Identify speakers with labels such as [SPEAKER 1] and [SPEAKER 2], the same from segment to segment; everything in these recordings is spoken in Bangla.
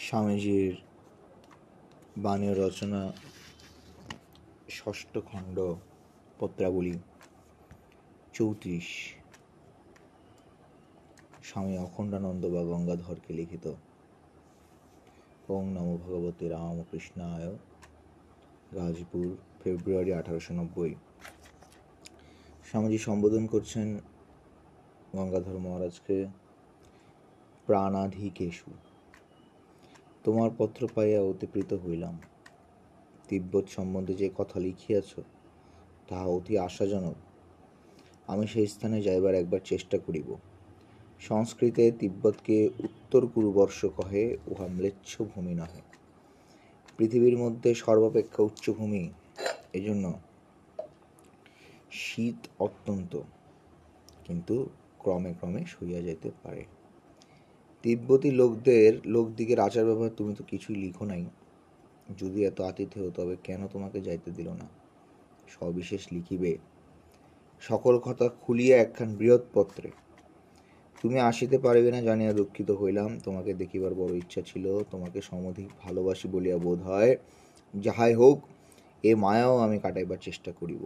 [SPEAKER 1] স্বামীজির বাণী রচনা, ষষ্ঠ খণ্ড, পত্রাবলী, চৌত্রিশ। স্বামী অখণ্ডানন্দ বা গঙ্গাধরকে লিখিত। ওং নমো ভগবতী রামকৃষ্ণায়। গাজীপুর ফেব্রুয়ারি আঠারোশো নব্বই। স্বামীজি সম্বোধন করছেন গঙ্গাধর মহারাজকে, প্রাণাধিকেশু। তোমার পত্র পাইয়া অতিপ্রীত হইলাম। তিব্বত সম্বন্ধে যে কথা লিখিয়াছ, তাহা অতি আশাজনক। আমি সেই স্থানে যাইবার একবার চেষ্টা করিব। সংস্কৃতে তিব্বতকে উত্তর কুরুবর্ষ কহে, উহা ম্লেচ্ছ ভূমি নহে। পৃথিবীর মধ্যে সর্বাপেক্ষা উচ্চভূমি এজন্য শীত অত্যন্ত, কিন্তু ক্রমে ক্রমে সইয়া যেতে পারে। তিব্বতী লোকদের, লোকদিগের আচার ব্যবহার তুমি তো কিছুই লিখো নাই। যদি এত আতিথেয় তবে কেন তোমাকে যাইতে দিল না? সবিশেষ লিখিবে, সকল কথা খুলিয়া একখান বৃহৎ পত্রে তুমি আসিতে পারবে না জানিয়া দুঃখিত হইলাম, তোমাকে দেখিবার বড় ইচ্ছা ছিল, তোমাকে সমধিক ভালোবাসি বলিয়া বোধ হয়। যাহাই হোক, এ মায়াও আমি কাটাইবার চেষ্টা করিব।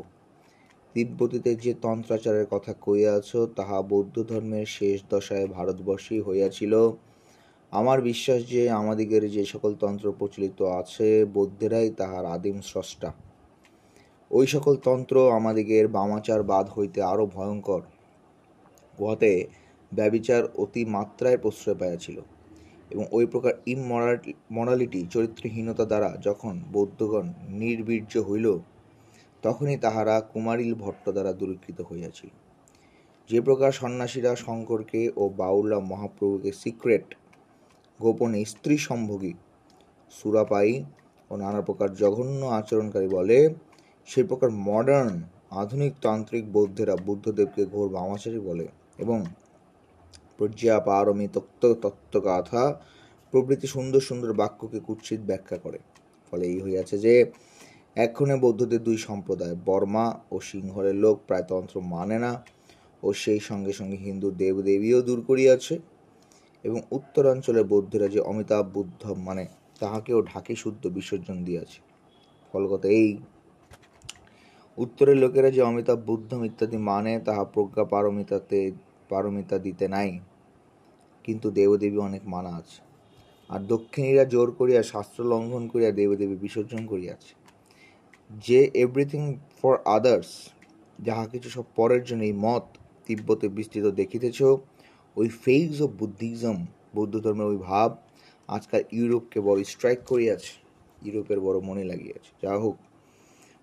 [SPEAKER 1] তিব্বতীতে যে তন্ত্রাচারের কথা কইয়াছ, তাহা বৌদ্ধ ধর্মের শেষ দশায় ভারতবর্ষেই হইয়াছিল। আমার বিশ্বাস যে আমাদিগের যে সকল তন্ত্র প্রচলিত আছে, বৌদ্ধেরাই তাহার আদিম স্রষ্টা। ওই সকল তন্ত্র আমাদিগের বামাচার বাদ হইতে আরও ভয়ঙ্কর। উহাতে ব্যবিচার অতি মাত্রায় প্রশ্রয় পাইয়াছিল এবং ওই প্রকার ইমরালিটি চরিত্রহীনতা দ্বারা যখন বৌদ্ধগণ নির্বীর্য হইল তখনই তাহারা কুমারিল ভট্ট দ্বারা দূরীকৃত হইয়াছিল। যে প্রকার সন্ন্যাসীরা শঙ্করকে ও বাউলা মহাপ্রভুকে সিক্রেট, গোপনে স্ত্রী সম্ভোগী সুরাপাই ও নানা প্রকার জঘন্য আচরণকারী বলে সেই প্রকার মডার্ন আধুনিক তান্ত্রিক বৌদ্ধেরা বুদ্ধদেবকে ঘোর বামাচারী বলে এবং প্রজ্ঞা পারমী তত্ত্ব তত্ত্বগাথা প্রভৃতি সুন্দর সুন্দর বাক্যকে কুৎসিত ব্যাখ্যা করে। ফলে এই হইয়াছে যে এক্ষণে বৌদ্ধদের দুই সম্প্রদায়, বর্মা ও সিংহলের লোক প্রায় তন্ত্র মানে না ও সেই সঙ্গে সঙ্গে হিন্দু দেবদেবীও দূর করিয়াছে এবং উত্তরাঞ্চলের বৌদ্ধরা যে অমিতাভ, বুদ্ধ মানে তাহাকেও ঢাকি শুদ্ধ বিসর্জন দিয়াছে। ফলগত এই উত্তরের লোকেরা যে অমিতাভ বুদ্ধম ইত্যাদি মানে তাহা প্রজ্ঞা পারমিতাতে, পারমিতা দিতে নাই। কিন্তু দেবদেবী অনেক মানা আছে। আর দক্ষিণীরা জোর করিয়া শাস্ত্র লঙ্ঘন করিয়া দেবদেবী বিসর্জন করিয়াছে। যে এভরিথিং ফর আদার্স যাহা কিছু সব পরের জন্য, এই মত তিব্বতে বিস্তৃত দেখিতেছ। ওই ফেজ অফ বুদ্ধিজম বৌদ্ধ ধর্মের ওই ভাব, আজকাল ইউরোপকে বড় স্ট্রাইক করিয়াছে, ইউরোপের বড় মনে লাগিয়াছে। যা হোক,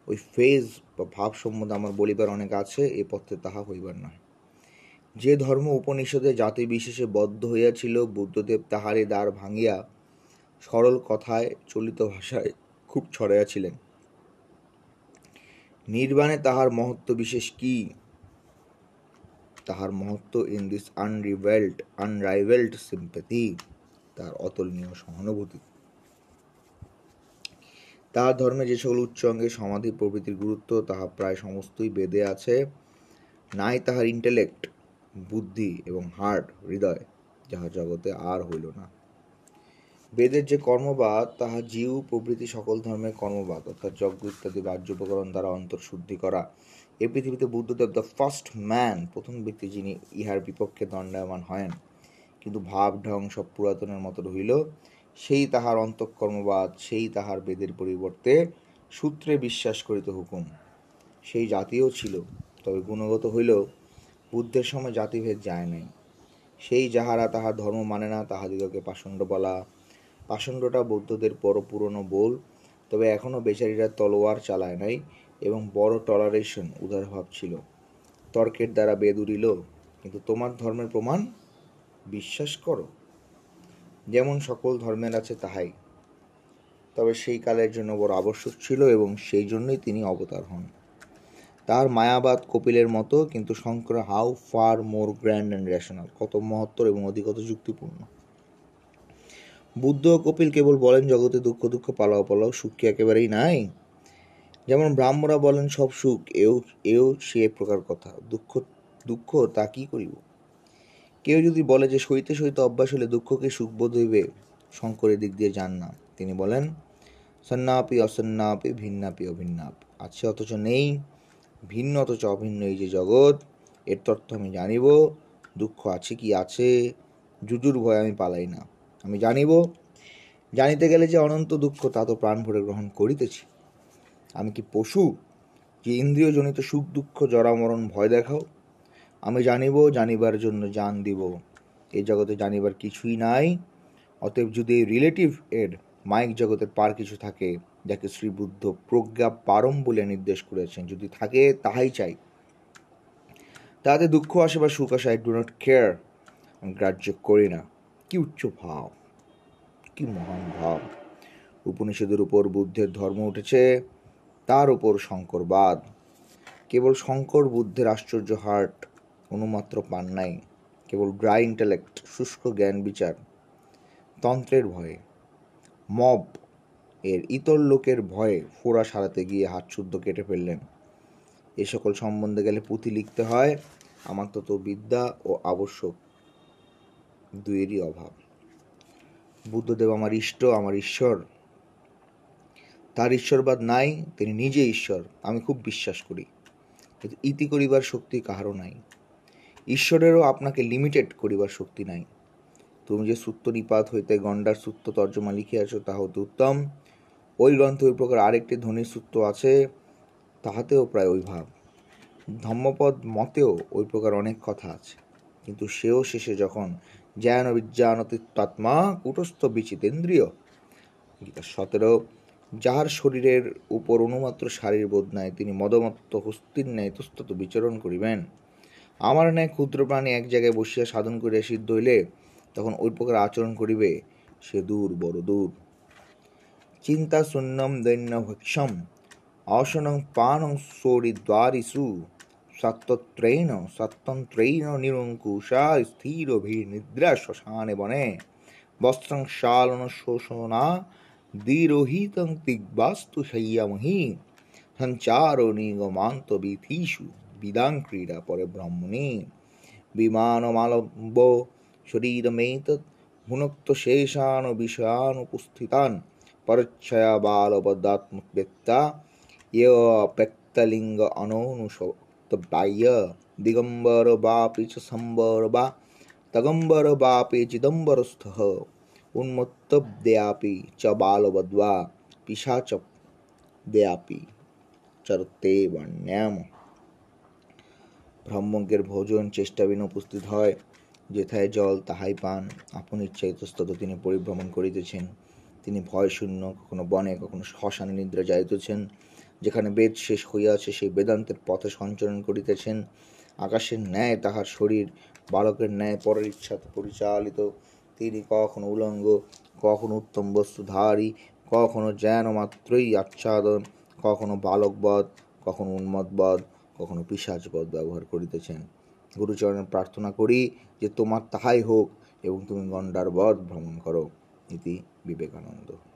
[SPEAKER 1] ওই ফেজ বা ভাব সম্বন্ধে আমার বলিবার অনেক আছে, এ পথে তাহা হইবার নয়। যে ধর্ম উপনিষদে জাতি বিশেষে বদ্ধ হইয়াছিল, বুদ্ধদেব তাহারে দ্বার ভাঙিয়া সরল কথায় চলিত ভাষায় খুব ছড়াইয়াছিলেন। নির্বাণে তাহার মহত্ব বিশেষ কি? তাহার মহত্ব in this unrivalled unrivalled sympathy তার অতুলনীয় সহানুভূতি। তাহার ধর্মে যে সকল উচ্চ অঙ্গে সমাধি প্রভৃতির গুরুত্ব, তাহা প্রায় সমস্তই বেদে আছে। নাই তাহার ইন্টেলেক্ট বুদ্ধি এবং হার্ট হৃদয়, যাহা জগতে আর হইল না। বেদের যে কর্মবাদ, তাহা জীব, প্রভৃতি সকল ধর্মের কর্মবাদ, অর্থাৎ যজ্ঞ ইত্যাদি বাহ্য উপকরণ দ্বারা অন্তর্শুদ্ধি করা। এ পৃথিবীতে বুদ্ধদেব দ্য ফার্স্ট ম্যান প্রথম ব্যক্তি যিনি, ইহার বিপক্ষে দণ্ডায়মান হয়েন। কিন্তু ভাব, ঢং সব পুরাতনের মতো রহিল। সেই তাহার অন্তঃকর্মবাদ, সেই তাহার বেদের পরিবর্তে সূত্রে বিশ্বাস করিত হুকুম। সেই জাতিও ছিল, তবে গুণগত হইল বুদ্ধের সময় জাতিভেদ যায় নাই। সেই যাহারা তাহার ধর্ম মানে না, তাহাদিগকে পাষণ্ড বলা পাষণ্ডটা বৌদ্ধদের বড় পুরনো বোল, তবে এখনও বেচারীরা তলোয়ার চালায় নাই এবং বড় টলারেশন উদারভাব ছিল। তর্কের দ্বারা বেদ উড়িল কিন্তু তোমার ধর্মের প্রমাণ? বিশ্বাস করো? যেমন সকল ধর্মের আছে তাহাই। তবে সেই কালের জন্য বড় আবশ্যক ছিল এবং সেই জন্যই তিনি অবতার হন। তার মায়াবাদ কপিলের মতো, কিন্তু Shankar, how far more grand and rational, কত মহত্তর এবং অধিকত যুক্তিপূর্ণ। বুদ্ধ ও কপিল কেবল বলেন, জগতে দুঃখ দুঃখ, পালাও পালাও, সুখ কি একেবারেই নাই? যেমন ব্রাহ্মরা বলেন, সব সুখ, এও এও সে প্রকার কথা। দুঃখ দুঃখ, তা কি করিব? কেউ যদি বলে যে সইতে সইতে অভ্যাস হলে দুঃখকে সুখবোধ হইবে, শঙ্করের দিক দিয়ে যান না। তিনি বলেন সন্নাপি অসন্নাপি ভিন্নাপি, অভিন্নাপ। আছে অথচ নেই, ভিন্ন অথচ অভিন্ন এই যে জগৎ। এর তথ্য আমি জানিব, দুঃখ আছে কি আছে জুজুর ভয় আমি পালাই না। আমি জানিব, জানিতে গেলে যে অনন্ত দুঃখ তা তো প্রাণ ভরে গ্রহণ করিতেছি। আমি কি পশু যে ইন্দ্রিয়জনিত সুখ দুঃখ জরামরণ ভয় দেখাও? আমি জানিব, জানিবার জন্য জান দিব। এই জগতে জানিবার কিছুই নাই। অতএব যদি এই রিলেটিভ এর মাইক জগতের পার কিছু থাকে, যাকে শ্রীবুদ্ধ প্রজ্ঞা পারম বলে নির্দেশ করেছেন, যদি থাকে তাহাই চাই। তাতে দুঃখ আসে বা সুখ আসে আই ডু নট কেয়ার গ্রাহ্য করি না। কি উচ্চ ভাব? কি মহান ভাব? উপনিষদের উপর বুদ্ধের ধর্ম উঠেছে, তার উপর শঙ্করবাদ। কেবল শঙ্কর বুদ্ধের আশ্চর্য হার্ট অনুমাত্র পান নাই, কেবল ড্রাই ইন্টালেক্ট, শুষ্ক জ্ঞান বিচার, তন্ত্রের ভয়ে। মব, এর ইতর লোকের ভয়ে ফোড়া সারাতে গিয়ে হাত শুদ্ধ কেটে ফেললেন। এ সকল সম্বন্ধে গেলে পুঁথি লিখতে হয় আমার তত বিদ্যা ও আবশ্যক। দুয়েরই অভাব। বুদ্ধদেব আমার ইষ্ট, আমার ঈশ্বর। তার ঈশ্বরবাদ নাই, তিনি নিজে ঈশ্বর, আমি খুব বিশ্বাস করি। কিন্তু ইতি করিবার শক্তি কাহারও নাই। ঈশ্বরেরও আপনাকে লিমিটেড করিবার শক্তি নাই। তুমি যে সূত্র নিপাত হইতে গণ্ডার সূত্র তর্জমা লিখিয়াছ তা হতে উত্তম। ওই গ্রন্থে ওই প্রকার আরেকটি ধ্বনির সূত্র আছে, তাহাতেও প্রায় ওই ভাব। ধম্মপদ মতেও ওই প্রকার অনেক কথা আছে। কিন্তু সেও শেষে যখন জ্ঞান বিজ্ঞান তত্ত্বাত্মা কুটস্থ বিচিতেন্দ্রিয়। গীতা সতেরো, যাহার শরীরের উপর অনুমাত্র শারীর বোধ নাই, তিনি মদমত্ত হস্তির ন্যায় তুস্তত বিচরণ করিবেন। আমার ন্যায় ক্ষুদ্র প্রাণী এক জায়গায় বসিয়া সাধন করিয়া সিদ্ধ হইলে তখন ওই প্রকার আচরণ করিবে, সে দূর বড় দূর। চিন্তা শূন্যম দৈন্য ভক্ষম অসনং পানং সৌরি দ্বারিসু সত্যত্রেণ সত্যন্ত্রেণ নিরঙ্কুশা, স্থির ভীর নিদ্রা শ্মশানে বনে। বস্ত্রং শালন শোষণা, দীরোহিতং তিগ্বাস্তু শয়্যামহি সঞ্চারো নিগমান্ত বিথিষু, বিদাং ক্রীড়া পরে ব্রহ্মণি। বিমানমালম্ব শরীরমেতৎ ভুনক্ত শেষান বিষয়ানুপস্থিতান পরচ্ছয়া বালবদাত্মব্যক্তা ইয়প্যক্তলিঙ্গ অননুষবাহ্য দিগম্বর বাপি চ সম্বর বা তগম্বর বাপি চিদম্বরস্থ উন্মত্তব্দেয়াপি চ বালবদ্বা পিশাচ দেয়াপি চরতে বর্ণ্যাম ব্রহ্মজ্ঞের ভোজন চেষ্টা বিনা উপস্থিত হয় যেথায় জল তাহাই পান। আপন ইচ্ছা ইতস্তত তিনি পরিভ্রমণ করিতেছেন। তিনি ভয় শূন্য, কখনো বনে, কখনো শ্মশানে নিদ্রা যাইতেছেন। যেখানে বেদ শেষ হইয়াছে, সেই বেদান্তের পথে সঞ্চরণ করিতেছেন। আকাশের ন্যায় তাহার শরীর, বালকের ন্যায় পরের ইচ্ছাতে পরিচালিত। তিনি কখনো উলঙ্গ, কখনো উত্তম বস্তুধারী, কখনো যেন মাত্রই আচ্ছাদন, কখনো বালকবধ, কখনো উন্মতবধ কখনো পিসাচবধ ব্যবহার করিতেছেন। গুরুচরণে প্রার্থনা করি যে তোমার তাহাই হোক এবং তুমি গন্ডার বধ ভ্রমণ করো। ইতি বিবেকানন্দ।